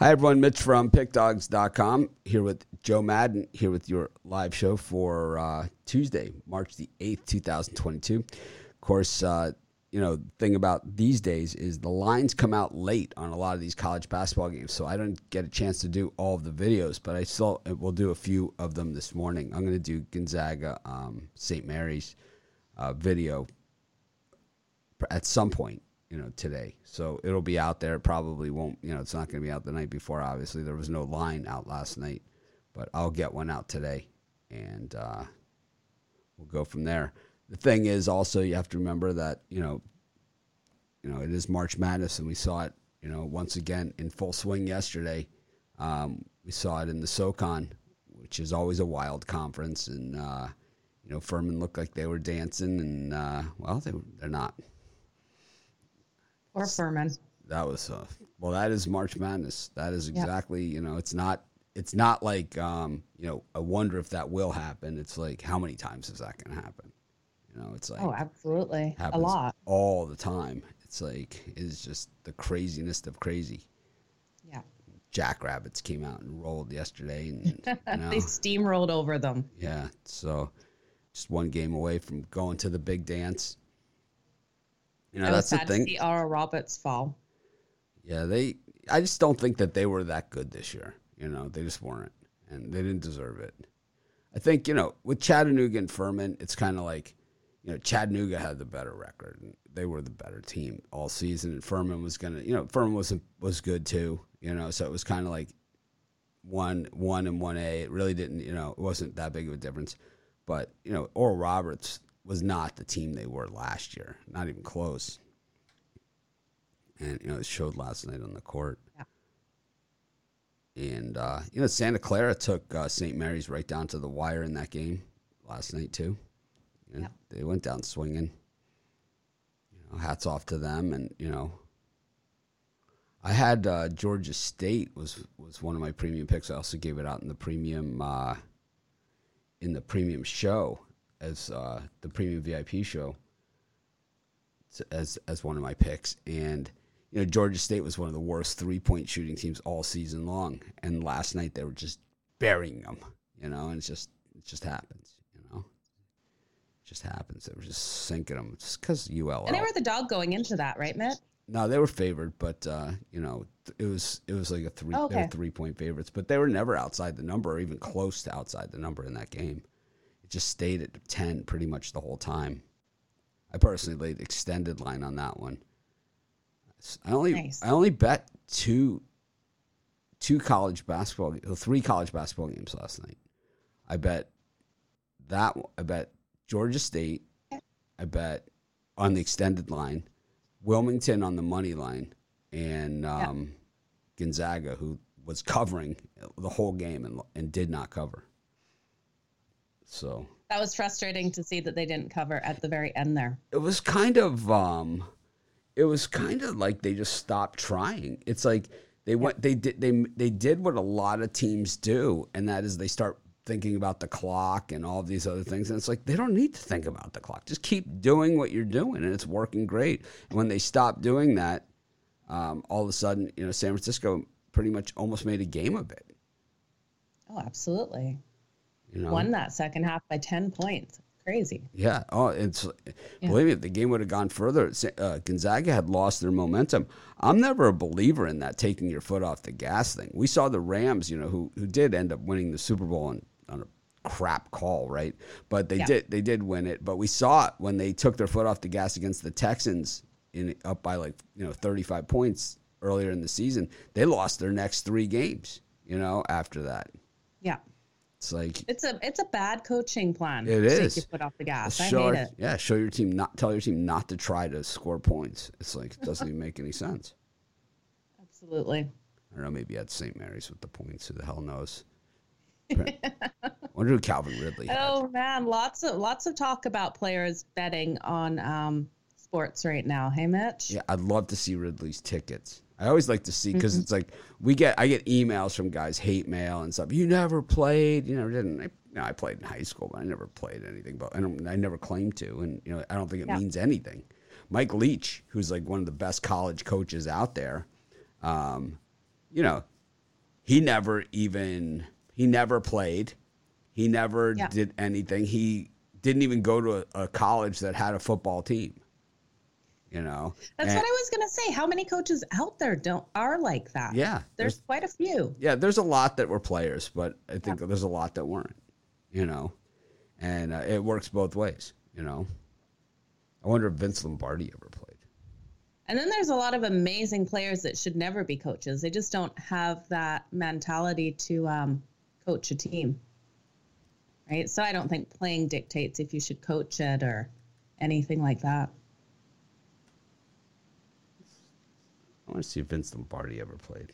Hi, everyone. Mitch from PickDogs.com here with Joe Madden, here with your live show for uh, Tuesday, March the 8th, 2022. Of course, uh, you know, the thing about these days is the lines come out late on a lot of these college basketball games, so I don't get a chance to do all of the videos, but I still will do a few of them this morning. I'm going to do Gonzaga, um, St. Mary's uh, video at some point, you know, today. So it'll be out there. It probably won't, you know, it's not going to be out the night before. Obviously, there was no line out last night, but I'll get one out today, and uh, we'll go from there the thing is also you have to remember that you know you know it is March Madness and we saw it you know once again in full swing yesterday. Um, we saw it in the SoCon, which is always a wild conference, and uh, you know Furman looked like they were dancing, and uh, well they they're not. Or Furman. That was uh, well. That is March Madness. That is exactly yep. you know. It's not. It's not like um, you know. I wonder if that will happen. It's like how many times is that going to happen? You know, it's like oh, absolutely, a lot, all the time. It's like it's just the craziness of crazy. Yeah. Jackrabbits came out and rolled yesterday, and you know, they steamrolled over them. Yeah, so just one game away from going to the big dance. You know, I that's the thing. To see Oral Roberts fall. Yeah, they. I just don't think that they were that good this year. You know, they just weren't, and they didn't deserve it. I think you know with Chattanooga and Furman, it's kind of like you know, Chattanooga had the better record. And they were the better team all season. And Furman was gonna, you know, Furman was was good too. You know, so it was kind of like one one and one A. It really didn't, you know, it wasn't that big of a difference. But you know, Oral Roberts was not the team they were last year, not even close. And you know, it showed last night on the court. Yeah. And uh, you know, Santa Clara took uh, St. Mary's right down to the wire in that game last night too. And yep. They went down swinging. You know, hats off to them. And you know, I had uh, Georgia State was was one of my premium picks. I also gave it out in the premium uh, in the premium show as uh, the premium VIP show as as one of my picks. And you know, Georgia State was one of the worst three point shooting teams all season long. And last night they were just burying them. You know, and it's just it just happens You know, it just happens. They were just sinking them just because UL. And they were the dog going into that, right, Mitt? No, they were favored, but uh, you know it was it was like a three oh, okay. three point favorites, but they were never outside the number or even close to outside the number in that game. Just stayed at ten pretty much the whole time. I personally laid extended line on that one. I only nice. I only bet two two college basketball three college basketball games last night. I bet that I bet Georgia State, I bet on the extended line, Wilmington on the money line, and um, yeah. Gonzaga, who was covering the whole game and, and did not cover. So that was frustrating to see that they didn't cover at the very end there. It was kind of um it was kind of like they just stopped trying. It's like they went they did they they did what a lot of teams do and that is they start thinking about the clock and all of these other things. And it's like they don't need to think about the clock. Just keep doing what you're doing, and it's working great. And when they stop doing that, um, all of a sudden, you know, San Francisco pretty much almost made a game of it. Oh, absolutely. You know, won that second half by ten points. Crazy. Yeah. Oh, it's yeah. believe me, if the game would have gone further, uh, Gonzaga had lost their momentum. I'm never a believer in that taking your foot off the gas thing. We saw the Rams, you know, who who did end up winning the Super Bowl and on a crap call, right? But they yeah. did they did win it. But we saw it when they took their foot off the gas against the Texans in up by like you know 35 points earlier in the season. They lost their next three games. You know after that. Yeah. It's like it's a it's a bad coaching plan. It is. Take your foot off the gas. Show, I hate it. Yeah, show your team not tell your team not to try to score points. It's like it doesn't even make any sense. Absolutely. I don't know. Maybe at St. Mary's with the points. Who the hell knows? wonder who Calvin Ridley. Had. Oh man, lots of lots of talk about players betting on um, sports right now. Hey, Mitch. Yeah, I'd love to see Ridley's tickets. I always like to see because mm-hmm. it's like we get I get emails from guys hate mail and stuff. You never played, you never didn't. I, you know, I played in high school, but I never played anything. But I don't. I never claimed to, and you know, I don't think it yeah. means anything. Mike Leach, who's like one of the best college coaches out there, um, you know, he never even he never played. He never Yeah. did anything. He didn't even go to a, a college that had a football team. You know, That's And- what I was gonna say. How many coaches out there don't are like that? Yeah, there's quite a few. yeah, there's a lot that were players, but I think there's a lot that weren't. You know, and uh, it works both ways. You know, I wonder if Vince Lombardi ever played. And then there's a lot of amazing players that should never be coaches. They just don't have that mentality to um, coach a team. Right. So I don't think playing dictates if you should coach it or anything like that. I want to see if Vince Lombardi ever played.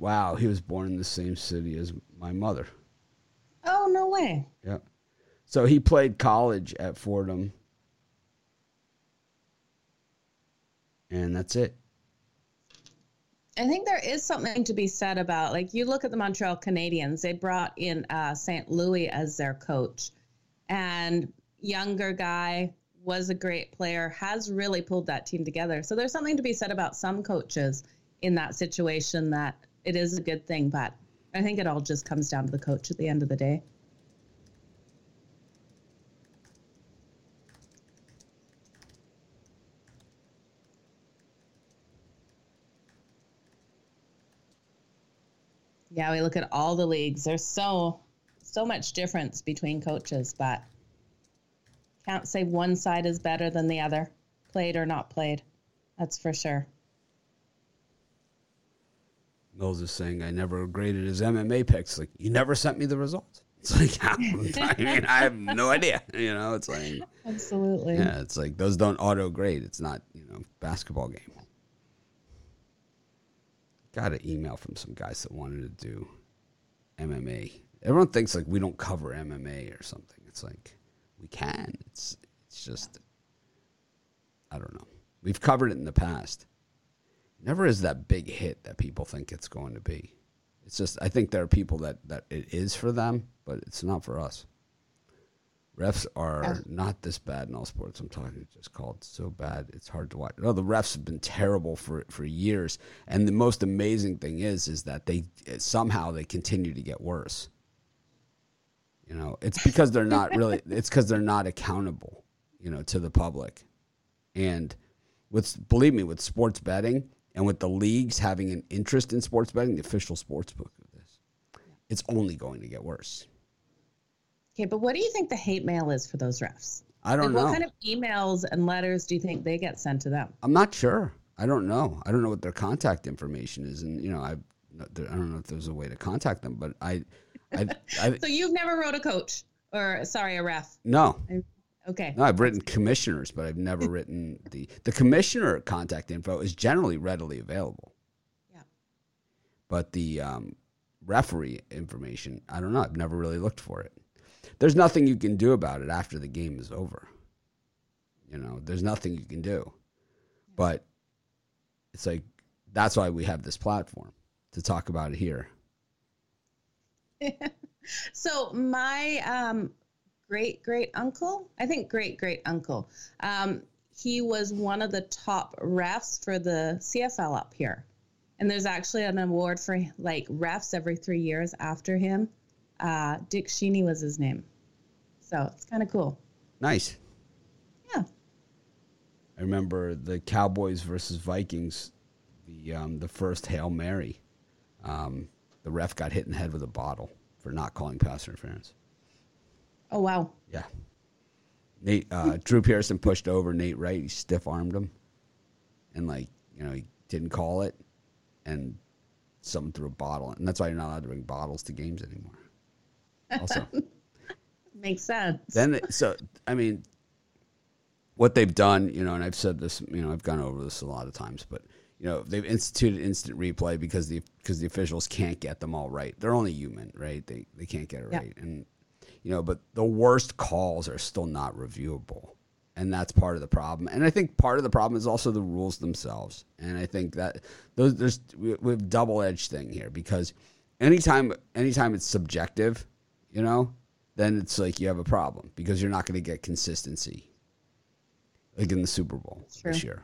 Wow, he was born in the same city as my mother. Oh, no way. Yeah. So he played college at Fordham. And that's it. I think there is something to be said about like you look at the Montreal Canadiens. They brought in uh, St. Louis as their coach, and younger guy was a great player. Has really pulled that team together. So there's something to be said about some coaches in that situation that it is a good thing. But I think it all just comes down to the coach at the end of the day. Yeah, we look at all the leagues. There's so so much difference between coaches, but can't say one side is better than the other, played or not played. That's for sure. Mills is saying I never graded his MMA picks. Like, you never sent me the results. It's like, I mean, I have no idea. You know, it's like, Absolutely. yeah, it's like those don't auto grade. It's not, you know, basketball game. Got an email from some guys that wanted to do MMA. Everyone thinks like we don't cover MMA or something. It's like we can. It's it's just I don't know. We've covered it in the past. Never is that big hit that people think it's going to be. It's just I think there are people that that it is for them, but it's not for us. Refs are not this bad in all sports. I'm talking just called so bad it's hard to watch. No, the refs have been terrible for for years, and the most amazing thing is is that they somehow they continue to get worse. You know, it's because they're not really. It's because they're not accountable. You know, to the public, and with believe me, with sports betting and with the leagues having an interest in sports betting, the official sports book of this, it's only going to get worse. Okay, but what do you think the hate mail is for those refs? I don't Like, know. what kind of emails and letters do you think they get sent to them? I'm not sure. I don't know. I don't know what their contact information is, and you know, I I don't know if there's a way to contact them, but I, I, I So you've never wrote a coach or sorry, a ref. no, Okay. no. I've written commissioners, but I've never written the the commissioner contact info is generally readily available. Yeah. But the um, referee information, I don't know. I've never really looked for it. There's nothing you can do about it after the game is over. You know, there's nothing you can do. But it's like that's why we have this platform to talk about it here. So my um, great great uncle, I think great great uncle, um, he was one of the top refs for the CFL up here, and there's actually an award for like refs every three years after him. Uh, Dick Sheeney was his name, so it's kind of cool. Nice. Yeah. I remember the Cowboys versus Vikings, the um, the first Hail Mary. Um, the ref got hit in the head with a bottle for not calling pass interference. Oh wow. Yeah. Nate uh, Drew Pearson pushed over Nate Wright. He stiff armed him, and like you know he didn't call it, and someone threw a bottle, and that's why you're not allowed to bring bottles to games anymore. Also, Makes sense. then so I mean, what they've done, you know, and I've said this, you know, I've gone over this a lot of times, but you know, they've instituted instant replay because the because the officials can't get them all right. They're only human, right? They they can't get it Yeah. right, and you know, but the worst calls are still not reviewable, and that's part of the problem. And I think part of the problem is also the rules themselves. And I think that those there's we, we have double edged thing here because anytime anytime it's subjective, you know, then it's like you have a problem because you're not going to get consistency, like in the Super Bowl this year.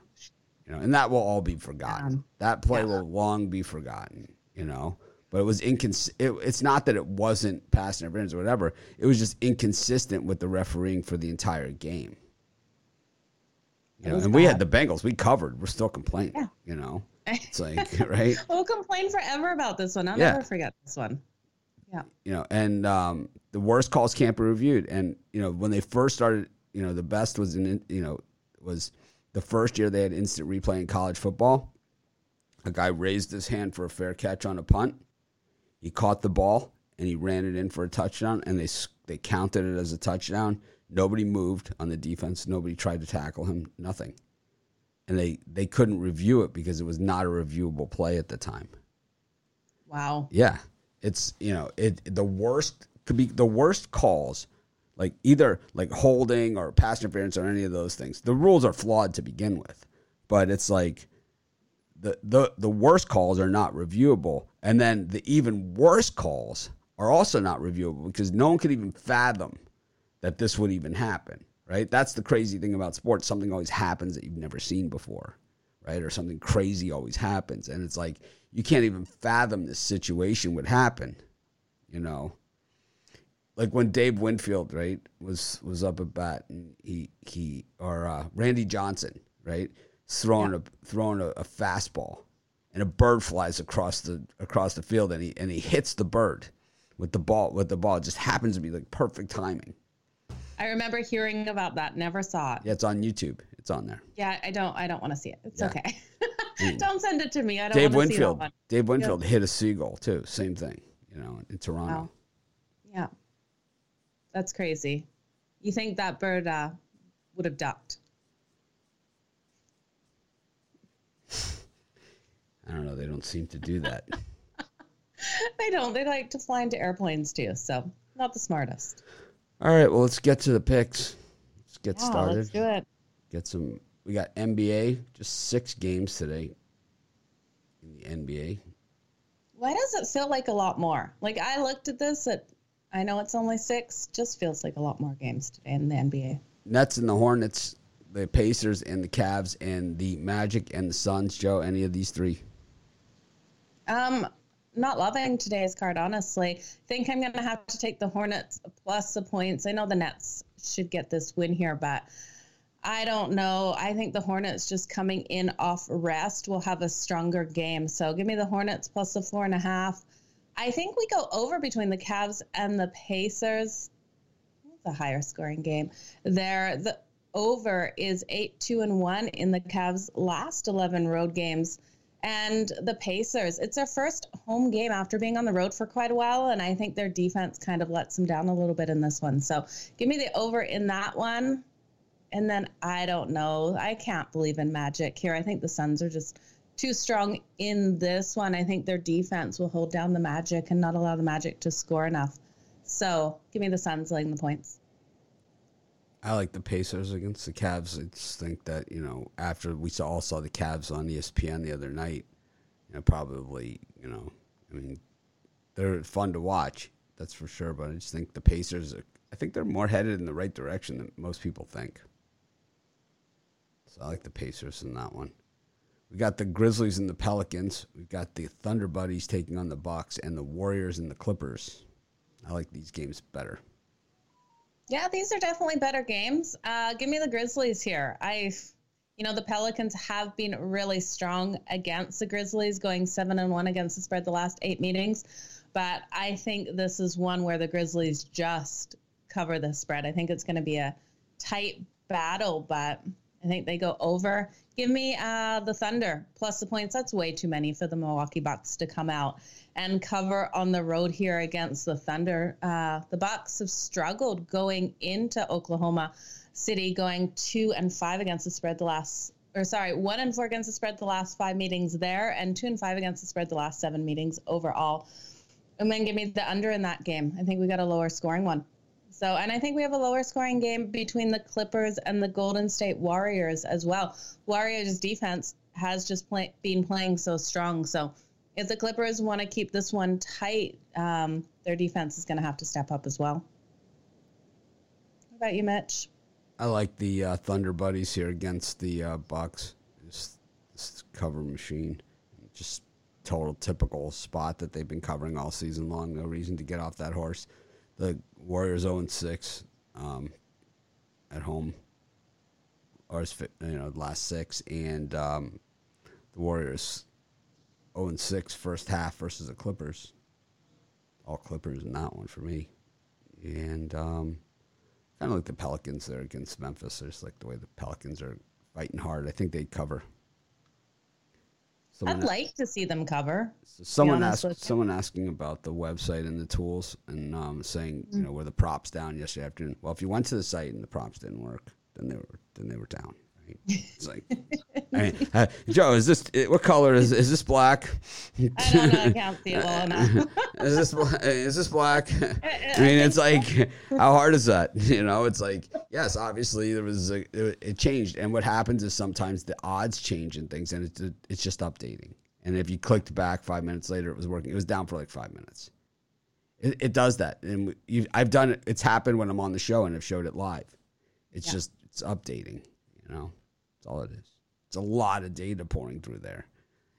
You know, and that will all be forgotten. Um, that play yeah. will long be forgotten. You know, but it was incons. It, it's not that it wasn't pass interference or whatever. It was just inconsistent with the refereeing for the entire game. You know, and we had the Bengals. We covered. We're still complaining. Yeah. You know, it's like right. We'll complain forever about this one. I'll Yeah. never forget this one. Yeah. you know, and um, the worst calls can't be reviewed. And you know, when they first started, you know, the best was in, you know, was the first year they had instant replay in college football. A guy raised his hand for a fair catch on a punt. He caught the ball and he ran it in for a touchdown, and they they counted it as a touchdown. Nobody moved on the defense. Nobody tried to tackle him. Nothing. And they, they couldn't review it because it was not a reviewable play at the time. Wow. Yeah, it's you know it the worst could be the worst calls, like either like holding or pass interference or any of those things. The rules are flawed to begin with, but it's like the the the worst calls are not reviewable, and then the even worse calls are also not reviewable because no one could even fathom that this would even happen. Right? That's the crazy thing about sports. Something always happens that you've never seen before right? Or something crazy always happens. And it's like you can't even fathom this situation would happen, you know. Like when Dave Winfield, right, was was up at bat and he he or uh, Randy Johnson, right, throwing a throwing a, a fastball and a bird flies across the across the field and he and he hits the bird with the ball with the ball. It just happens to be like perfect timing. I remember hearing about that. Never saw it. Yeah, it's on YouTube. It's on there. Yeah, I don't. I don't want to see it. It's Yeah. okay. don't send it to me. I don't Dave want see that Winfield. Dave Winfield hit a seagull too. Same thing, you know, in Toronto. Wow. Yeah, that's crazy. You think that bird uh, would have ducked? I don't know. They don't seem to do that. They don't. They like to fly into airplanes too. So not the smartest. All right. Well, let's get to the picks. Let's get Yeah, started. let's do it. Get some. We got NBA. Just six games today in the NBA. Why does it feel like a lot more? Like I looked at this at. I know it's only six. Just feels like a lot more games today in the NBA. Nets and the Hornets, the Pacers and the Cavs and the Magic and the Suns. Joe, any of these three? Um, not loving today's card, honestly. Think I'm gonna have to take the Hornets plus the points. I know the Nets should get this win here, but I don't know. I think the Hornets just coming in off rest will have a stronger game. So give me the Hornets plus the four and a half. I think we go over between the Cavs and the Pacers. It's a higher scoring game. There, the over is eight, two, and one in the Cavs' last eleven road games. And the Pacers, it's their first home game after being on the road for quite a while. And I think their defense kind of lets them down a little bit in this one. So give me the over in that one. And then I don't know. I can't believe in Magic here. I think the Suns are just too strong in this one. I think their defense will hold down the Magic and not allow the Magic to score enough. So give me the Suns laying the points. I like the Pacers against the Cavs. I just think that you know after we saw, all saw the Cavs on ESPN the other night, you know probably you know I mean they're fun to watch that's for sure. But I just think the Pacers, are, I think they're more headed in the right direction than most people think. So I like the Pacers in that one. We got the Grizzlies and the Pelicans. We've got the Thunder Buddies taking on the Bucks and the Warriors and the Clippers. I like these games better. Yeah, these are definitely better games. Uh, give me the Grizzlies here. I, you know, the Pelicans have been really strong against the Grizzlies, going seven and one against the spread the last eight meetings. But I think this is one where the Grizzlies just cover the spread. I think it's going to be a tight battle, but I think they go over. Give me uh, the Thunder plus the points. That's way too many for the Milwaukee Bucks to come out and cover on the road here against the Thunder. Uh, the Bucks have struggled going into Oklahoma City, going two and five against the spread the last, or sorry, one and four against the spread the last five meetings there, and two and five against the spread the last seven meetings overall. And then give me the under in that game. I think we got a lower scoring one. So, and I think we have a lower scoring game between the Clippers and the Golden State Warriors as well. Warriors defense has just play, been playing so strong. So, if the Clippers want to keep this one tight, um, their defense is going to have to step up as well. About you, Mitch? I like the uh, Thunder Buddies here against the uh, Bucks. Just this cover machine. Just total typical spot that they've been covering all season long. No reason to get off that horse. The Warriors 0 6 um, at home, or you know, last six, and um, the Warriors 0 6 first half versus the Clippers. All Clippers in that one for me. And um, kind of like the Pelicans there against Memphis. There's like the way the Pelicans are fighting hard. I think they'd cover. Someone I'd like to see them cover. So someone asked someone asking about the website and the tools and um, saying mm-hmm. you know were the props down yesterday afternoon. Well, if you went to the site and the props didn't work, then they were then they were down. It's like, I mean, uh, Joe, is this what color is is this black? I don't know. I can't see it well enough. is this is this black? I mean, it's like, how hard is that? You know, it's like, yes, obviously there was a, it changed, and what happens is sometimes the odds change and things, and it's it's just updating. And if you clicked back five minutes later, it was working. It was down for like five minutes. It, it does that, and I've done it. It's happened when I'm on the show and I've showed it live. It's yeah. just it's updating. You know. That's all it is. It's a lot of data pouring through there.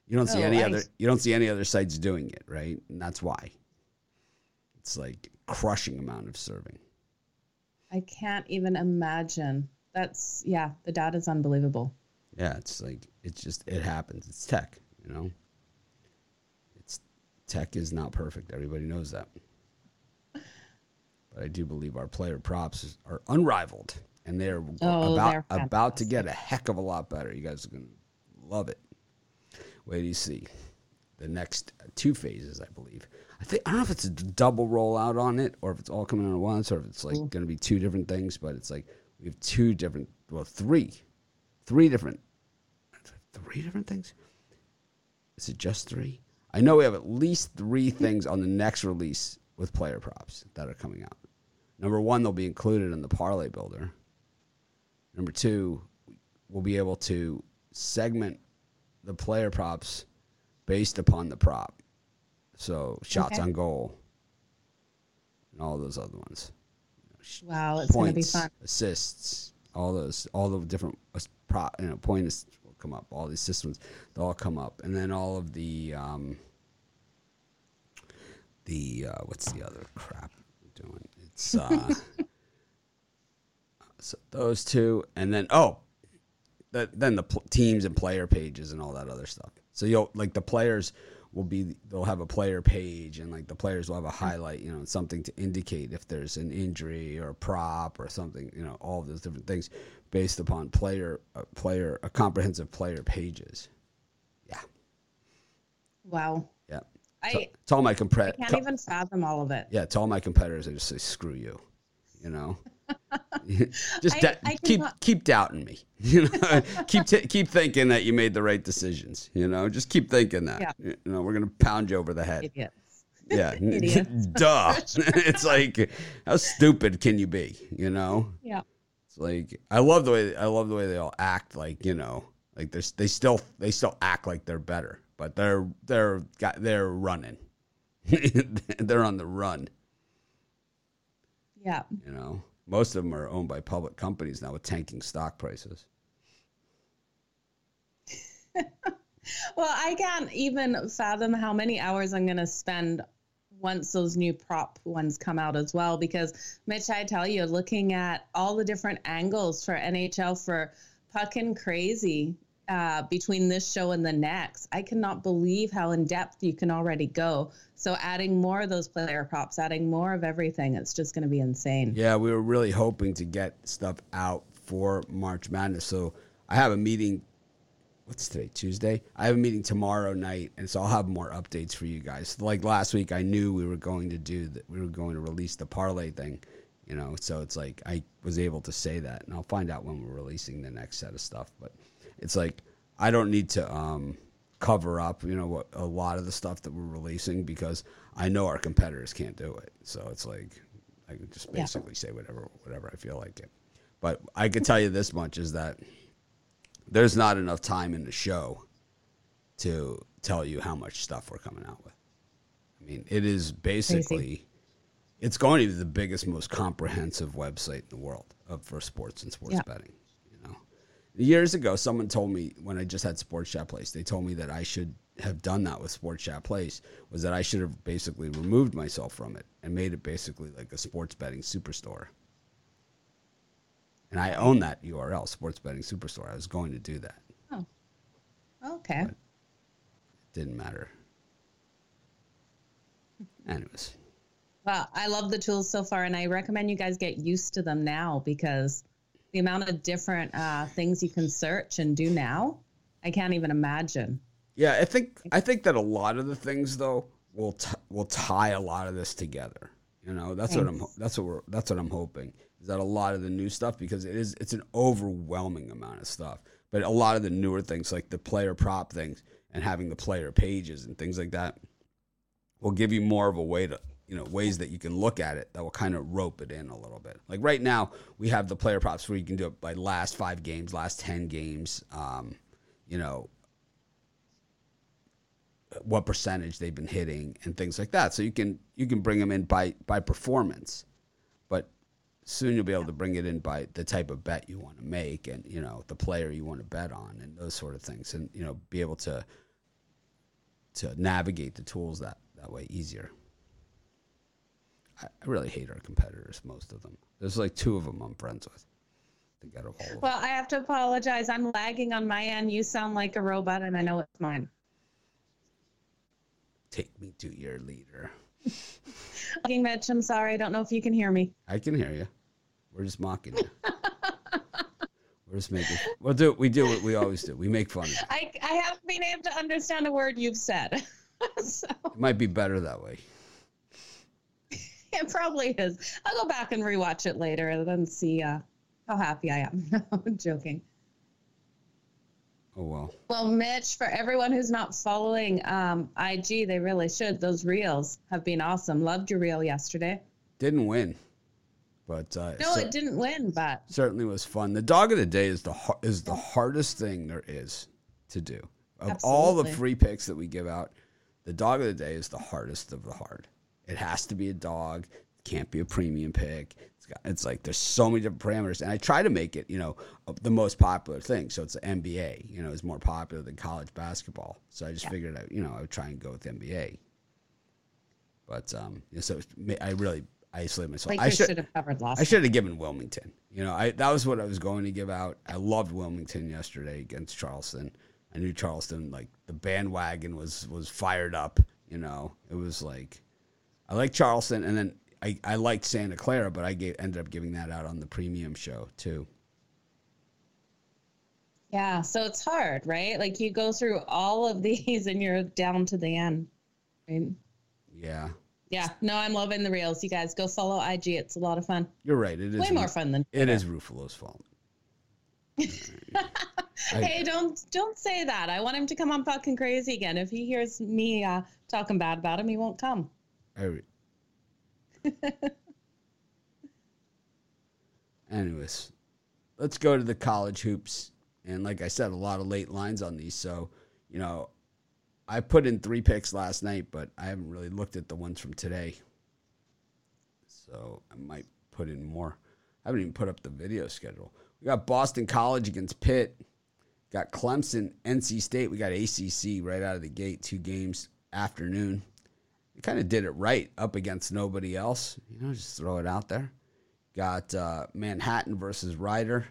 You don't oh, see oh, any I other you don't see any other sites doing it, right? And that's why. It's like crushing amount of serving. I can't even imagine. That's yeah, the data is unbelievable. Yeah, it's like it's just it happens. It's tech, you know. It's tech is not perfect. Everybody knows that. But I do believe our player props are unrivaled and they're oh, about they're about to get a heck of a lot better. You guys are gonna love it. Wait do you see the next two phases, I believe. I think I don't know if it's a double rollout on it or if it's all coming out at once or if it's like mm. going to be two different things. But it's like we have two different, well, three, three different, three different things. Is it just three? I know we have at least three things on the next release with player props that are coming out. Number one, they'll be included in the parlay builder. Number two, we'll be able to segment the player props based upon the prop. So shots okay. on goal and all those other ones. Wow, it's going to be fun. Assists, all those, all the different prop, you know, points will come up. All these systems, they'll all come up, and then all of the, um, the uh, what's the other crap we're doing? It's uh, So those two, and then oh, the, then the pl- teams and player pages and all that other stuff. So you'll like the players will be they'll have a player page and like the players will have a highlight, you know, something to indicate if there's an injury or a prop or something, you know, all those different things based upon player uh, player a comprehensive player pages. Yeah. Wow. Yeah. I, to, all my compre- I can't even fathom all of it. Yeah, to all my competitors, I just say screw you. You know. just I, I keep not... keep doubting me. You know, keep t- keep thinking that you made the right decisions. You know, just keep thinking that. Yeah. You know, we're gonna pound you over the head. Idiots. Yeah, duh. it's like, how stupid can you be? You know. Yeah. It's like I love the way I love the way they all act. Like you know, like they they still they still act like they're better, but they're they're got they're running. they're on the run. Yeah. You know, most of them are owned by public companies now with tanking stock prices. well, I can't even fathom how many hours I'm going to spend once those new prop ones come out as well. Because, Mitch, I tell you, looking at all the different angles for NHL for Puckin Crazy uh, between this show and the next. I cannot believe how in depth you can already go. So adding more of those player props, adding more of everything, it's just going to be insane. Yeah, we were really hoping to get stuff out for March Madness. So I have a meeting. What's today? Tuesday. I have a meeting tomorrow night, and so I'll have more updates for you guys. Like last week, I knew we were going to do that. We were going to release the parlay thing, you know. So it's like I was able to say that, and I'll find out when we're releasing the next set of stuff. But it's like I don't need to um, cover up, you know, what, a lot of the stuff that we're releasing because I know our competitors can't do it. So it's like I can just basically yeah. say whatever whatever I feel like it. But I can tell you this much is that there's not enough time in the show to tell you how much stuff we're coming out with. I mean, it is basically Crazy. it's going to be the biggest, most comprehensive website in the world of, for sports and sports yeah. betting Years ago, someone told me when I just had Sports Chat Place, they told me that I should have done that with Sports Chat Place was that I should have basically removed myself from it and made it basically like a sports betting superstore. And I own that URL, Sports Betting Superstore. I was going to do that. Oh, okay. But it didn't matter. Anyways. Well, I love the tools so far, and I recommend you guys get used to them now because the amount of different uh, things you can search and do now, I can't even imagine. Yeah, I think I think that a lot of the things though will t- will tie a lot of this together. You know, that's Thanks. what I'm that's what we're that's what I'm hoping is that a lot of the new stuff because it is it's an overwhelming amount of stuff. But a lot of the newer things like the player prop things and having the player pages and things like that will give you more of a way to you know ways that you can look at it that will kind of rope it in a little bit. Like right now, we have the player props where you can do it by last five games, last ten games. Um, you know what percentage they've been hitting and things like that. So you can you can bring them in by by performance, but soon you'll be able to bring it in by the type of bet you want to make and you know the player you want to bet on and those sort of things and you know be able to to navigate the tools that that way easier. I, really hate our competitors, most of them. There's like two of them I'm friends with. Well, I have to apologize. I'm lagging on my end. You sound like a robot, and I know it's mine. Take me to your leader. Mitch, I'm sorry. I don't know if you can hear me. I can hear you. We're just mocking you. We're just making. We'll do. We do what we always do. We make fun. Of you. I I haven't been able to understand a word you've said. so. It might be better that way. it probably is. I'll go back and rewatch it later and then see uh, how happy I am. I'm joking. Oh well. Well, Mitch, for everyone who's not following um, IG, they really should. Those reels have been awesome. Loved your reel yesterday. Didn't win, but uh, no, so, it didn't win, but certainly was fun. The dog of the day is the is the hardest thing there is to do. Of Absolutely. all the free picks that we give out, the dog of the day is the hardest of the hard. It has to be a dog. Can't be a premium pick. It's, got, it's like there's so many different parameters, and I try to make it, you know, the most popular thing. So it's the NBA. You know, is more popular than college basketball. So I just yeah. figured out, you know, I would try and go with NBA. But um, so I really isolated myself. Like I should have covered last. I should have given Wilmington. You know, I that was what I was going to give out. I loved Wilmington yesterday against Charleston. I knew Charleston like the bandwagon was was fired up. You know, it was like I like Charleston, and then I, I liked Santa Clara, but I gave, ended up giving that out on the premium show too. Yeah, so it's hard, right? Like you go through all of these and you're down to the end. Right? Yeah. Yeah. No, I'm loving the reels. You guys go follow IG. It's a lot of fun. You're right. It is way more fun than it is Ruffalo's fault. hey, don't don't say that. I want him to come on Puckin Crazy again. If he hears me uh, talking bad about him, he won't come. I Anyways, let's go to the college hoops. And like I said, a lot of late lines on these. So, you know, I put in three picks last night, but I haven't really looked at the ones from today. So I might put in more. I haven't even put up the video schedule. We got Boston College against Pitt. Got Clemson, NC State. We got ACC right out of the gate, two games afternoon kind of did it right up against nobody else. You know, just throw it out there. Got uh, Manhattan versus Rider,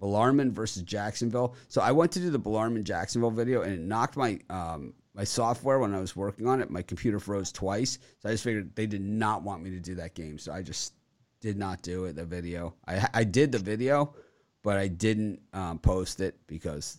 Bellarmine versus Jacksonville. So I went to do the Bellarmine Jacksonville video, and it knocked my um, my software when I was working on it. My computer froze twice, so I just figured they did not want me to do that game, so I just did not do it. The video, I I did the video, but I didn't um, post it because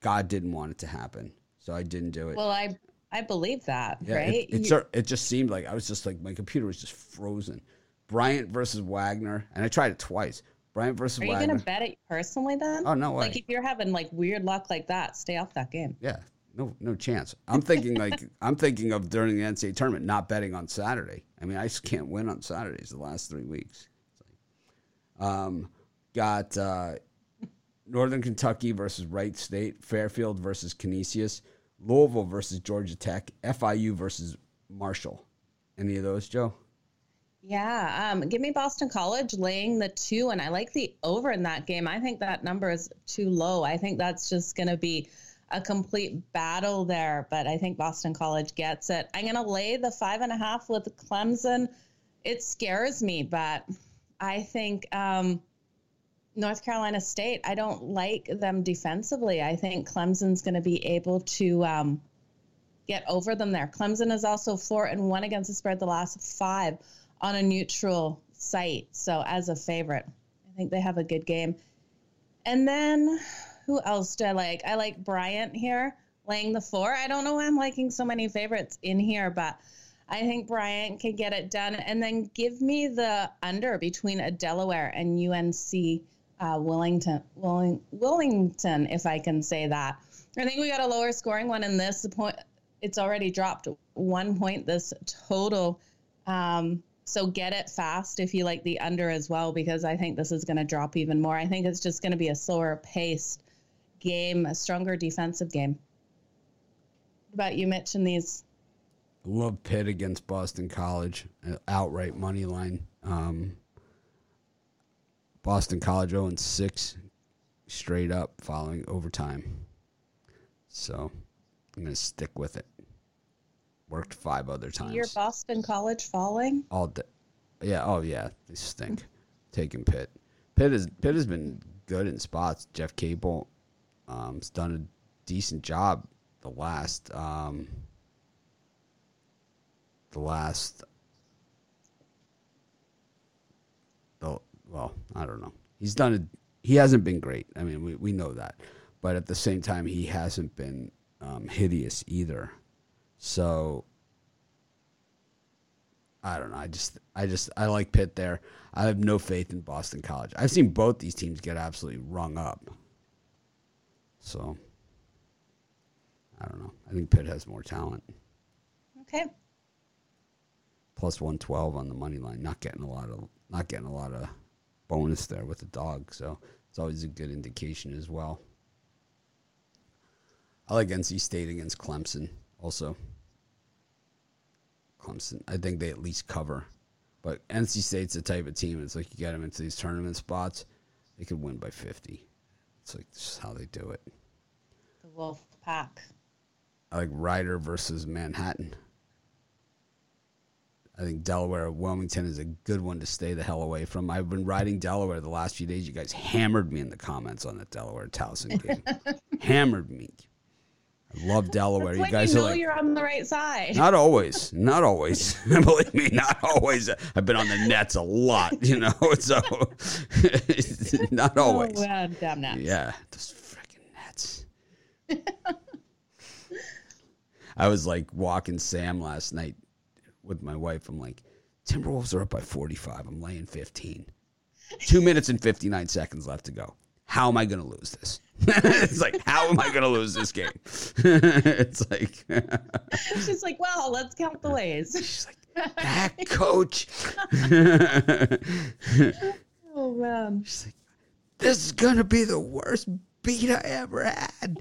God didn't want it to happen, so I didn't do it. Well, I I believe that, yeah, right? It, it, it, just seemed like I was just like my computer was just frozen. Bryant versus Wagner, and I tried it twice. Bryant versus Are Wagner. Are you gonna bet it personally then? Oh no way! Like if you're having like weird luck like that, stay off that game. Yeah, no, no chance. I'm thinking like I'm thinking of during the NCAA tournament, not betting on Saturday. I mean, I just can't win on Saturdays the last three weeks. Um, got uh, Northern Kentucky versus Wright State, Fairfield versus Canisius. Louisville versus Georgia Tech, FIU versus Marshall. Any of those, Joe? Yeah, um, give me Boston College laying the two, and I like the over in that game. I think that number is too low. I think that's just going to be a complete battle there, but I think Boston College gets it. I'm going to lay the five and a half with Clemson. It scares me, but I think um, North Carolina State, I don't like them defensively. I think Clemson's going to be able to um, get over them there. Clemson is also four and one against the spread the last five on a neutral site. So as a favorite, I think they have a good game. And then who else do I like? I like Bryant here laying the four. I don't know why I'm liking so many favorites in here, but I think Bryant can get it done. And then give me the under between a Delaware and UNC uh, Willington, Willing, Willington, if I can say that. I think we got a lower scoring one in this. Point it's already dropped one point. This total. Um, so get it fast if you like the under as well, because I think this is going to drop even more. I think it's just going to be a slower paced game, a stronger defensive game. What about you, Mitch, in these? Love Pitt against Boston College, uh, outright money line. Um, Boston College 0 and 6 straight up following overtime. So I'm going to stick with it. Worked five other times. Your Boston College falling? All day. Yeah. Oh, yeah. They stink. Taking Pitt. Pitt is Pitt has been good in spots. Jeff Capel um, has done a decent job the last um, the last the well I don't know he's done it he hasn't been great I mean we, we know that but at the same time he hasn't been um, hideous either so I don't know I just I just I like Pitt there I have no faith in Boston College I've seen both these teams get absolutely rung up so I don't know. I think Pitt has more talent. Okay. Plus one twelve on the money line. Not getting a lot of not getting a lot of bonus there with the dog, so it's always a good indication as well. I like NC State against Clemson also. Clemson, I think they at least cover, but NC State's the type of team. It's like you get them into these tournament spots, they could win by fifty. It's like this is how they do it. The Wolf Pack. I like Rider versus Manhattan. I think Delaware Wilmington is a good one to stay the hell away from. I've been riding Delaware the last few days. You guys hammered me in the comments on that Delaware Towson game. hammered me. I love Delaware. you guys you know are like, you're on the right side. Not always. Not always. Believe me, not always. I've been on the nets a lot, you know. So not oh, always. Oh, well, damn nets. Yeah, those freaking nets. I was like walking Sam last night with my wife. I'm like, Timberwolves are up by 45. I'm laying 15. Two minutes and 59 seconds left to go. How am I going to lose this? it's like, how am I going to lose this game? it's like, she's like, well, let's count the ways. She's like, back, coach. oh, man. She's like, this is going to be the worst beat I ever had.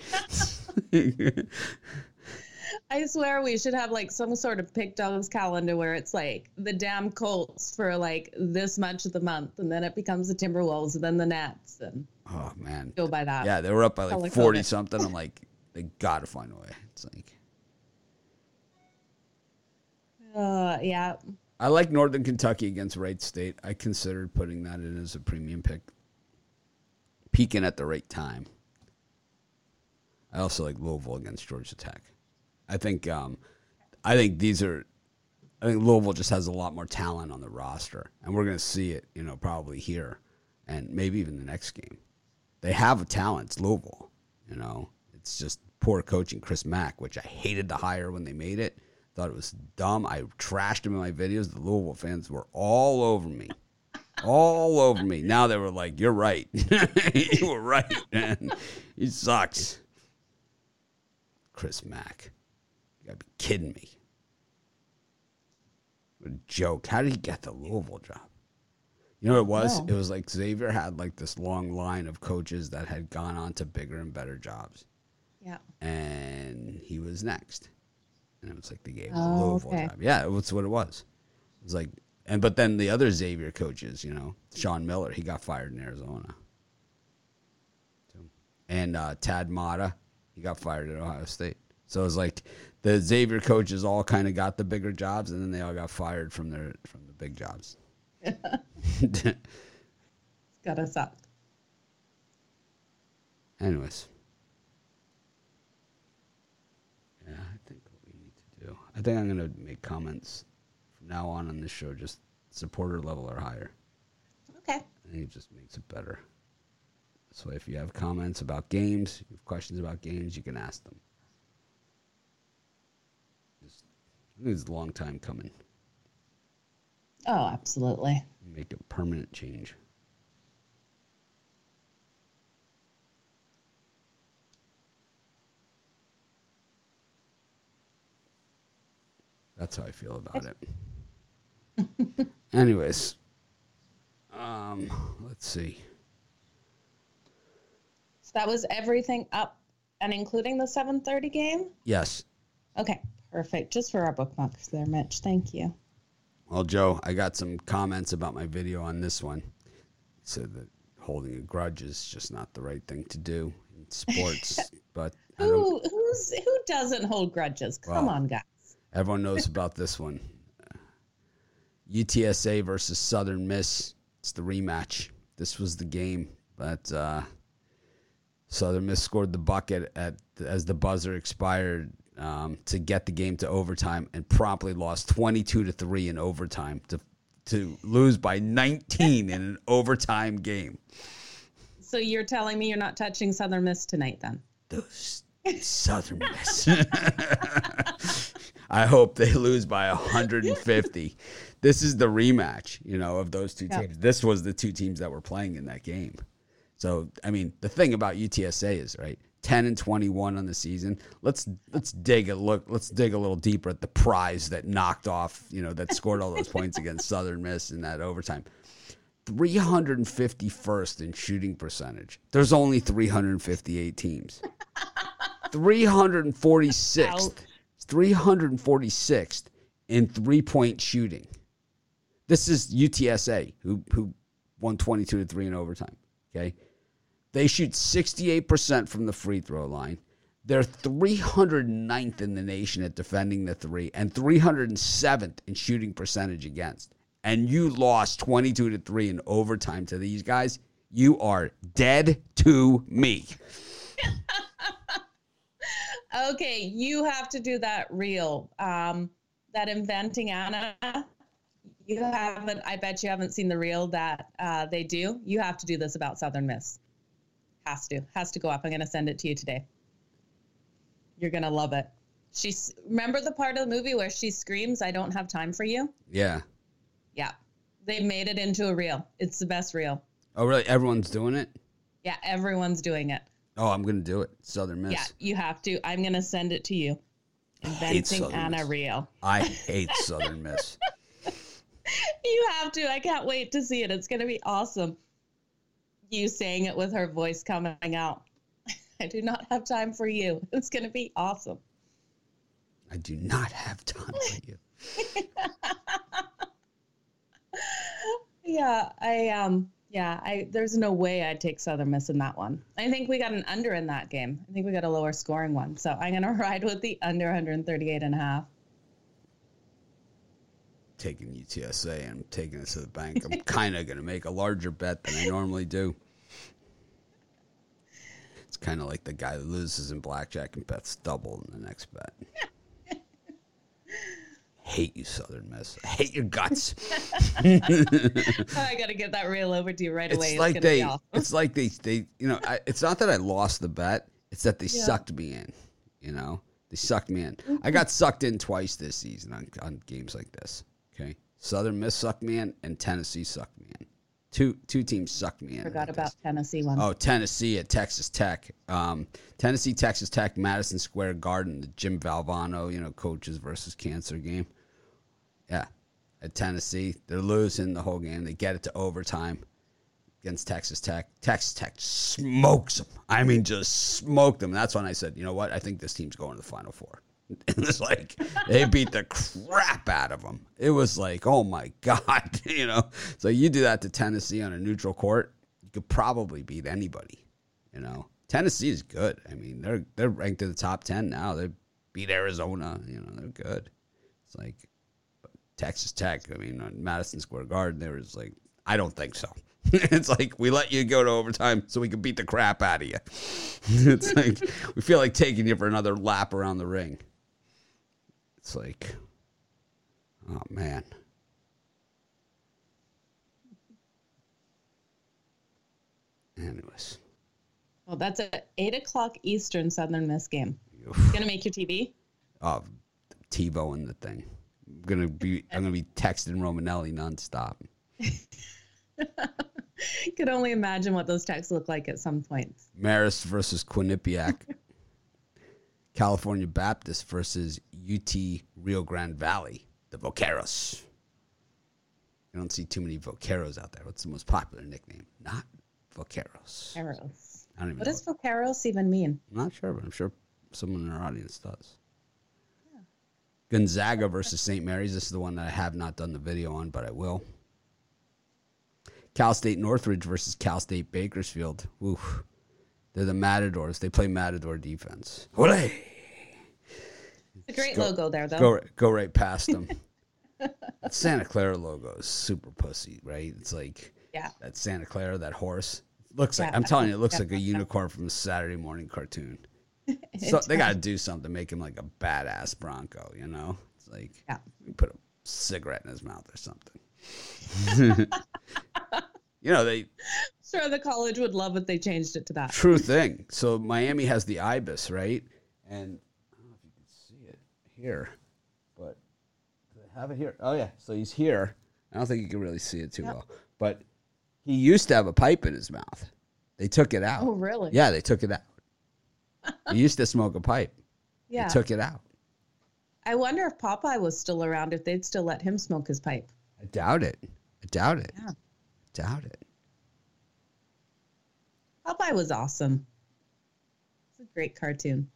I swear we should have like some sort of pick dogs calendar where it's like the damn Colts for like this much of the month, and then it becomes the Timberwolves, and then the Nets, and oh man, go by that. Yeah, they were up by like forty something. I'm like, they gotta find a way. It's like, uh, yeah. I like Northern Kentucky against Wright State. I considered putting that in as a premium pick, peaking at the right time. I also like Louisville against Georgia Tech. I think um, I think these are I think Louisville just has a lot more talent on the roster, and we're going to see it, you know, probably here and maybe even the next game. They have a talent. It's Louisville, you know. It's just poor coaching. Chris Mack, which I hated to hire when they made it, thought it was dumb. I trashed him in my videos. The Louisville fans were all over me, all over me. Now they were like, "You're right. you were right, man. He sucks." Chris Mack. Gotta be kidding me. What a joke. How did he get the Louisville job? You know what it was? It was like Xavier had like this long line of coaches that had gone on to bigger and better jobs. Yeah. And he was next. And it was like they gave oh, the Louisville okay. job. Yeah, that's what it was. It was like And but then the other Xavier coaches, you know, Sean Miller, he got fired in Arizona. And uh, Thad Matta, he got fired at Ohio State. So it's like the Xavier coaches all kind of got the bigger jobs, and then they all got fired from their from the big jobs. it's gotta suck. Anyways, yeah, I think what we need to do. I think I'm gonna make comments from now on on this show, just supporter level or higher. Okay. I think it just makes it better. So if you have comments about games, you have questions about games, you can ask them. Just, I think it's a long time coming. Oh, absolutely. Make a permanent change. That's how I feel about it. Anyways, um, let's see. So that was everything up and including the 7:30 game. Yes. Okay, perfect. Just for our bookmarks there, Mitch. Thank you. Well, Joe, I got some comments about my video on this one. Said that holding a grudge is just not the right thing to do in sports. but Who who's who doesn't hold grudges? Come Well, on, guys. everyone knows about this one. UTSA versus Southern Miss. It's the rematch. This was the game, but uh, Southern Miss scored the bucket at as the buzzer expired um, to get the game to overtime, and promptly lost twenty two to three in overtime to to lose by nineteen in an overtime game. So you're telling me you're not touching Southern Miss tonight then? Those Southern Miss. I hope they lose by 150. This is the rematch, you know, of those two teams. This was the two teams that were playing in that game. So, I mean, the thing about UTSA is, right, 10 and 21 on the season. Let's let's dig a look, let's dig a little deeper at the prize that knocked off, you know, that scored all those points against Southern Miss in that overtime. 351st in shooting percentage. There's only 358 teams. 346th. Ouch. 346th in three point shooting. This is UTSA who who won 22 to 3 in overtime. Okay. They shoot 68% from the free throw line. They're 309th in the nation at defending the three and 307th in shooting percentage against. And you lost 22 to 3 in overtime to these guys. You are dead to me. Okay, you have to do that reel. Um, that inventing Anna. You haven't. I bet you haven't seen the reel that uh, they do. You have to do this about Southern Miss. Has to. Has to go up. I'm going to send it to you today. You're going to love it. She's remember the part of the movie where she screams, "I don't have time for you." Yeah. Yeah, they made it into a reel. It's the best reel. Oh, really? Everyone's doing it? Yeah, everyone's doing it. Oh, I'm going to do it. Southern Miss. Yeah, you have to. I'm going to send it to you. Inventing Anna Miss. reel. I hate Southern Miss. You have to. I can't wait to see it. It's going to be awesome. You saying it with her voice coming out. I do not have time for you. It's going to be awesome. I do not have time for you. Yeah, I um yeah, I there's no way I'd take Southern Miss in that one. I think we got an under in that game. I think we got a lower scoring one. So I'm going to ride with the under 138 and a half. Taking UTSA and taking it to the bank. I'm kind of going to make a larger bet than I normally do. It's kind of like the guy that loses in blackjack and bets double in the next bet. hate you, Southern Miss. I hate your guts. I got to get that reel over to you right away. It's like gonna be they. awesome. It's like they. They. You know. I, it's not that I lost the bet. It's that they Yeah. sucked me in. You know. They sucked me in. I mm-hmm. got sucked in twice this season on, on games like this. Southern Miss sucked me in, and Tennessee sucked me in. Two two teams sucked me in. Forgot about this. Tennessee one. Oh, Tennessee at Texas Tech. Um, Tennessee, Texas Tech, Madison Square Garden, the Jim Valvano, you know, coaches versus cancer game. Yeah. At Tennessee, they're losing the whole game. They get it to overtime against Texas Tech. Texas Tech smokes them. I mean, just smoked them. That's when I said, you know what? I think this team's going to the Final Four. It was like they beat the crap out of them. It was like, oh my god, you know. So you do that to Tennessee on a neutral court, you could probably beat anybody. You know, Tennessee is good. I mean, they're they're ranked in the top ten now. They beat Arizona. You know, they're good. It's like Texas Tech. I mean, on Madison Square Garden, there was like, I don't think so. it's like we let you go to overtime so we can beat the crap out of you. it's like we feel like taking you for another lap around the ring. It's like, oh man. Anyways. Well, that's at eight o'clock Eastern Southern Miss game. Gonna make your TV? Oh, TiVo and the thing. I'm gonna be. I'm gonna be texting Romanelli nonstop. Could only imagine what those texts look like at some points. Marist versus Quinnipiac. California Baptist versus UT Rio Grande Valley. The Vaqueros. You don't see too many Vaqueros out there. What's the most popular nickname? Not Vaqueros. Vaqueros. I don't even What does Vaqueros even mean? I'm not sure, but I'm sure someone in our audience does. Gonzaga versus St. Mary's. This is the one that I have not done the video on, but I will. Cal State Northridge versus Cal State Bakersfield. Oof. They're the Matadors. They play Matador defense. Ole! A great Go- logo there, though. Go right, go right past them. Santa Clara logo is super pussy, right? It's like Yeah. that Santa Clara, that horse. looks like Yeah. I'm telling you, it looks Yeah. like a unicorn from a Saturday morning cartoon. So they got to do something make him like a badass Bronco, you know? It's like Yeah. put a cigarette in his mouth or something. you know, they Sure, the college would love if they changed it to that. true thing. So Miami has the ibis, right? And I don't know if you can see it here, but I have it here? Oh yeah, so he's here. I don't think you can really see it too well, but he used to have a pipe in his mouth. They took it out. Oh, really? Yeah, they took it out. he used to smoke a pipe. Yeah. They took it out. I wonder if Popeye was still around, if they'd still let him smoke his pipe. I doubt it. I doubt it. Yeah. Doubt it. Popeye was awesome. It's a great cartoon.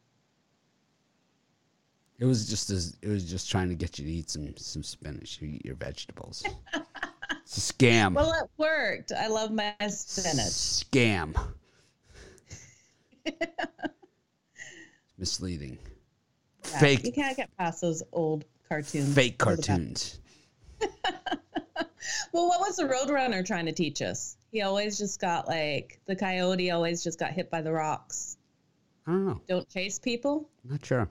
It was just as it was just trying to get you to eat some some spinach. You eat your vegetables. it's a scam. Well, it worked. I love my spinach. Scam. Misleading. Yeah, Fake You can't get past those old cartoons. fake They're the best. cartoons. Well, what was the Roadrunner trying to teach us? He always just got like the coyote always just got hit by the rocks. I don't know. Don't chase people. Not sure.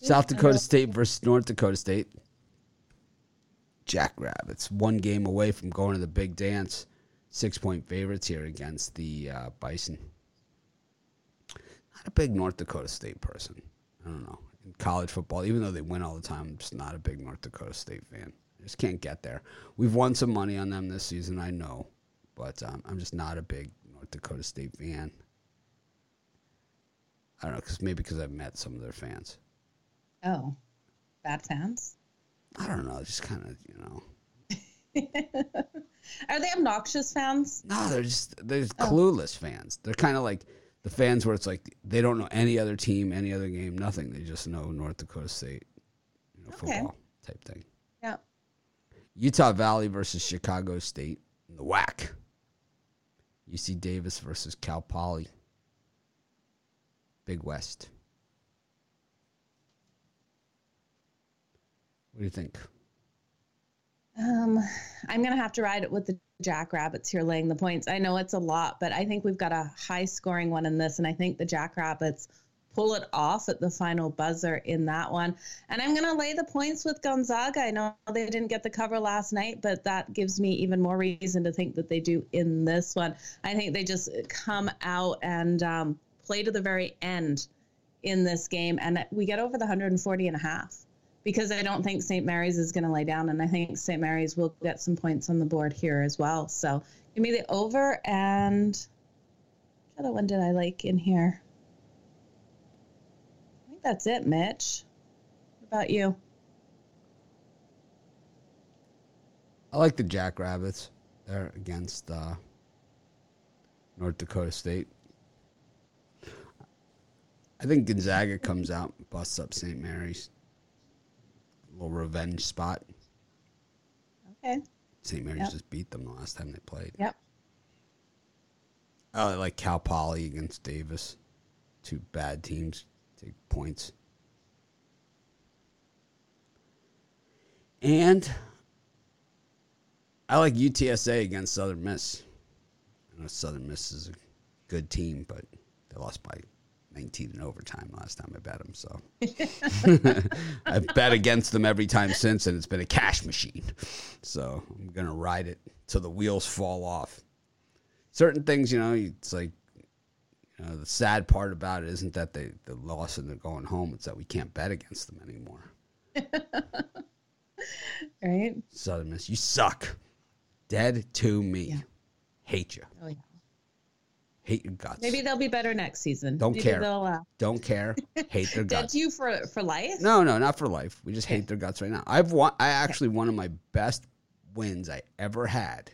South Dakota State versus North Dakota State. Jackrabbits, one game away from going to the big dance. Six point favorites here against the uh, Bison. Not a big North Dakota State person. I don't know. In college football, even though they win all the time, I'm just not a big North Dakota State fan. I just can't get there. We've won some money on them this season, I know, but um, I'm just not a big North Dakota State fan. I don't know, cause maybe because I've met some of their fans. Oh, bad fans. I don't know, just kind of, you know. Are they obnoxious fans? No, they're just they're just oh. clueless fans. They're kind of like the fans where it's like they don't know any other team, any other game, nothing. They just know North Dakota State, you know, Okay. football type thing. Yeah. Utah Valley versus Chicago State in the WAC. UC Davis versus Cal Poly. Big West. What do you think? Um, I'm gonna have to ride it with the Jackrabbits here, laying the points. I know it's a lot, but I think we've got a high scoring one in this, and I think the Jackrabbits pull it off at the final buzzer in that one. And I'm gonna lay the points with Gonzaga. I know they didn't get the cover last night, but that gives me even more reason to think that they do in this one. I think they just come out and um, play to the very end in this game, and we get over the 140 and a half because I don't think St. Mary's is going to lay down, and I think St. Mary's will get some points on the board here as well. So give me the over, and what other one did I like in here? I think that's it, Mitch. What about you? I like the Jackrabbits. They're against uh, North Dakota State. I think Gonzaga comes out and busts up St. Mary's. Little revenge spot. Okay. St. Mary's Yep. just beat them the last time they played. Yep. I like Cal Poly against Davis. Two bad teams take points. And I like UTSA against Southern Miss. I know Southern Miss is a good team, but they lost by 19 in overtime last time I bet them. So I've bet against them every time since, and it's been a cash machine. So I'm going to ride it till the wheels fall off certain things, you know, it's like, you know, the sad part about it isn't that they, they lost and they're going home. It's that we can't bet against them anymore. Right. Southern Miss, you suck. Dead to me. Yeah. Hate you. Oh yeah. Hate your guts. Maybe they'll be better next season. Don't Maybe care. Uh, Don't care. Hate their dead guts. to you for for life. No, no, not for life. We just hate their guts right now. I've won. I actually one of my best wins I ever had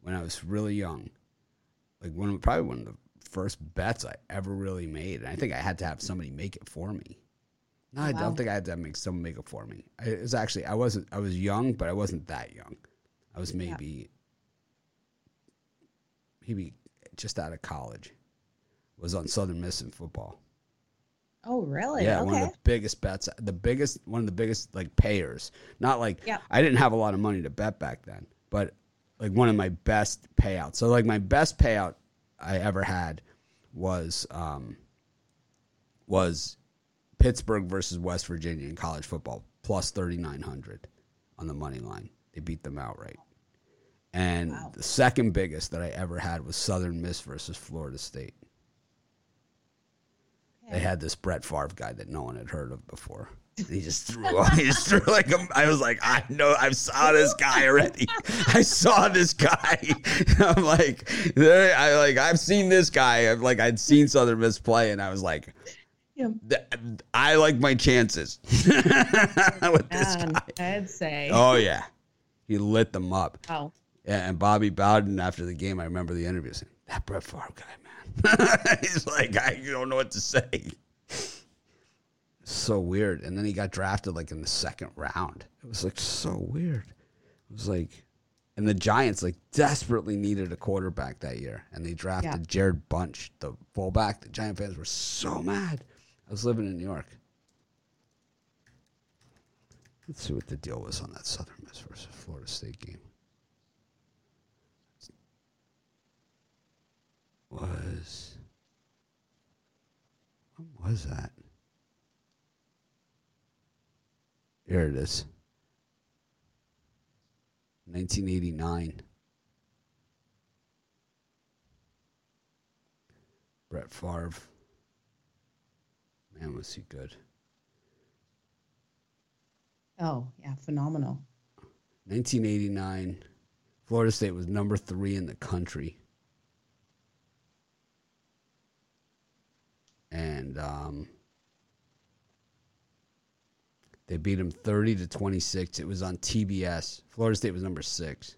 when I was really young. Like one of probably one of the first bets I ever really made, and I think I had to have somebody make it for me. No, I don't think I had to make someone make it for me. I, it was actually I wasn't. I was young, but I wasn't that young. I was maybe maybe just out of college. Was on Southern Miss in football. Oh really? Yeah, okay. one of the biggest bets, the biggest, one of the biggest like payers. Not like Yeah. I didn't have a lot of money to bet back then, but like one of my best payouts. So like my best payout I ever had was um was Pittsburgh versus West Virginia in college football plus thirty nine hundred on the money line. They beat them outright. And Wow. the second biggest that I ever had was Southern Miss versus Florida State. They had this Brett Favre guy that no one had heard of before. And he just threw. he just threw like a, I was like, I know, I saw this guy already. I saw this guy. I'm like, I like, I've seen this guy. I'm like, I'd seen Southern Miss play, and I was like, Yeah. I like my chances with this guy. I'd say. Oh yeah, he lit them up. Wow. Yeah, and Bobby Bowden after the game, I remember the interview saying, "That Brett Favre guy, man." He's like, I don't know what to say. So weird. And then he got drafted like in the second round. It was like so weird. It was like, and the Giants like desperately needed a quarterback that year, and they drafted Yeah. Jarrod Bunch, the fullback. The Giant fans were so mad. I was living in New York. Let's see what the deal was on that Southern Miss versus Florida State game. Was when was that? Here it is. 1989. Brett Favre. Man, was he good. Oh yeah, phenomenal. 1989. Florida State was number three in the country. And um, they beat them 30 to 26. It was on TBS. Florida State was number six.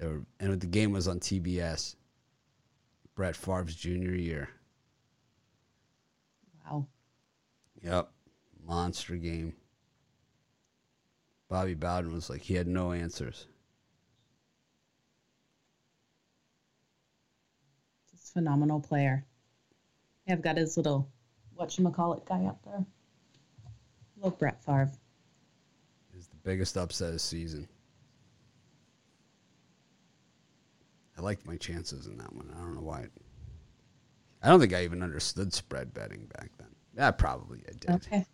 Were, and the game was on TBS. Brett Favre's junior year. Wow. Yep. Monster game. Bobby Bowden was like, he had no answers. Just phenomenal player. I've got his little whatchamacallit guy up there. Look, Brett Favre. Was the biggest upset of the season. I liked my chances in that one. I don't know why. I don't think I even understood spread betting back then. Yeah, probably I did. Okay.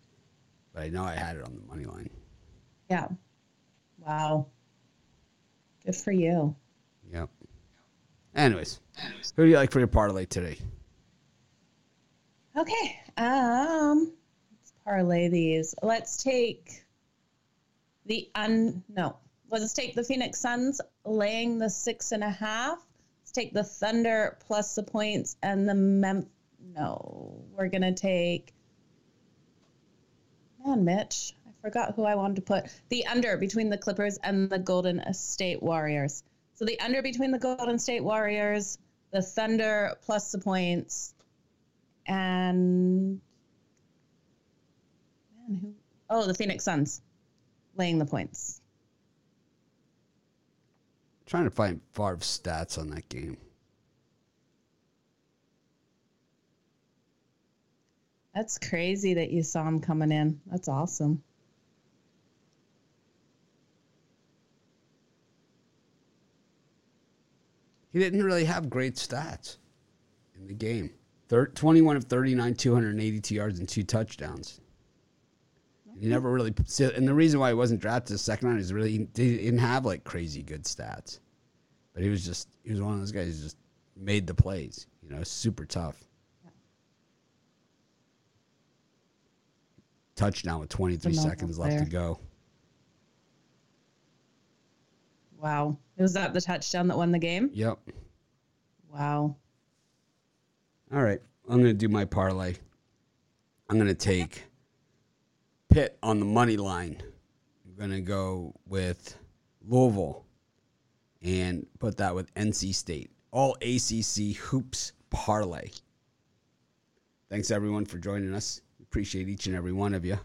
But I know I had it on the money line. Yeah. Wow. Good for you. Yep. Anyways, who do you like for your parlay today? Okay. Um, parlay these. Let's take the un no. Let's take the Phoenix Suns laying the six and a half. Let's take the Thunder plus the points and the Mem. No, we're gonna take. Man, Mitch, I forgot who I wanted to put the under between the Clippers and the Golden State Warriors. So the under between the Golden State Warriors, the Thunder plus the points, and man, who? Oh, the Phoenix Suns laying the points. trying to find Favre's stats on that game. That's crazy that you saw him coming in. That's awesome. He didn't really have great stats in the game. Thir 21 of 39, 282 yards and two touchdowns. He never really, and the reason why he wasn't drafted the second round is really he didn't have like crazy good stats, but he was just he was one of those guys who just made the plays. You know, super tough. Touchdown with 23 Phenomenal seconds left to go. Wow. Was that the touchdown that won the game? Yep. Wow. All right, I'm going to do my parlay. I'm going to take Pitt on the money line. I'm going to go with Louisville and put that with NC State. All ACC hoops parlay. Thanks everyone for joining us. Appreciate each and every one of you.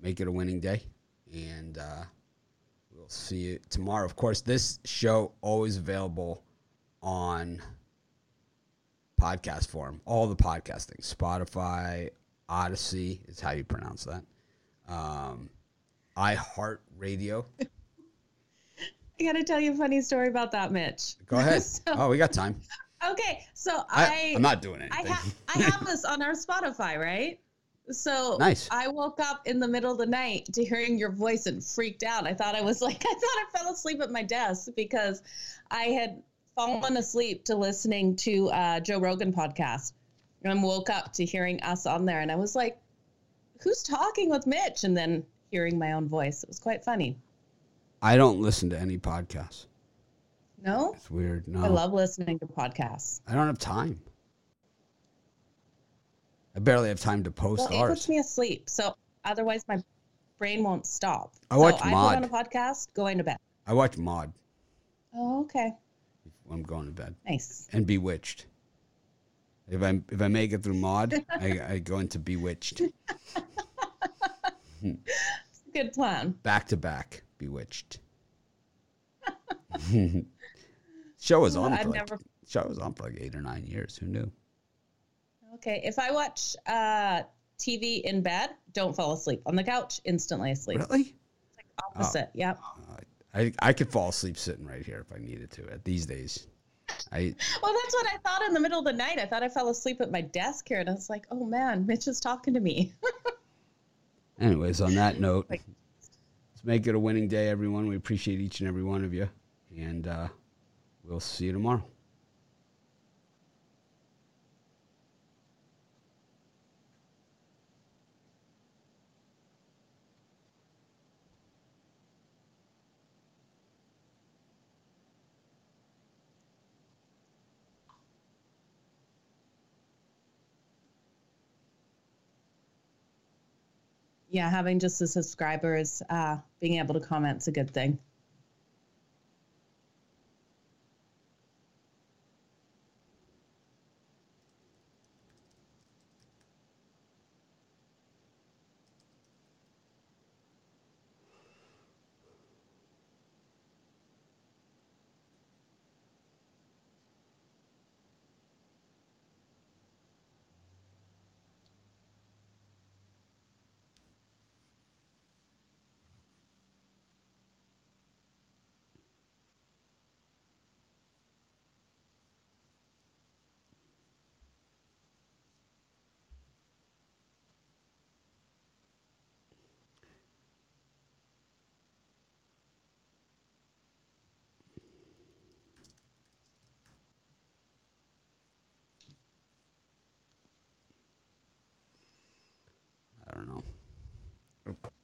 Make it a winning day, and uh, we'll see you tomorrow. Of course, this show always available on podcast form. All the podcasting, Spotify, Odysee is how you pronounce that. Um, iHeart Radio. I got to tell you a funny story about that, Mitch. Go ahead. So- oh, we got time. Okay, so I, I, I'm not doing I, ha- I have this on our Spotify, right? So Nice. I woke up in the middle of the night to hearing your voice and freaked out. I thought I was like, I thought I fell asleep at my desk because I had fallen asleep to listening to uh, Joe Rogan podcast and woke up to hearing us on there. And I was like, who's talking with Mitch? And then hearing my own voice. It was quite funny. I don't listen to any podcasts. No? It's weird. No, I love listening to podcasts. I don't have time. I barely have time to post Well, it puts me asleep. So otherwise, my brain won't stop. I watch so I Maude. put on a podcast, going to bed. I watch Maude Oh, okay. when I'm going to bed Nice. and Bewitched. If I if I make it through Maude, I, I go into Bewitched Good plan. back to back. Bewitched. show was on. I've For like, never- Show was on for like eight or nine years. Who knew? Okay. If I watch uh, TV in bed, don't fall asleep. On the couch, instantly asleep. Really? Opposite. Yep. I I could fall asleep sitting right here if I needed to. At these days, I Well, that's what I thought in the middle of the night. I thought I fell asleep at my desk here, and I was like, "Oh man, Mitch is talking to me." Anyways, on that note, Like- let's make it a winning day, everyone. We appreciate each and every one of you, and uh, we'll see you tomorrow. Yeah, having just the subscribers uh, being able to comment is a good thing.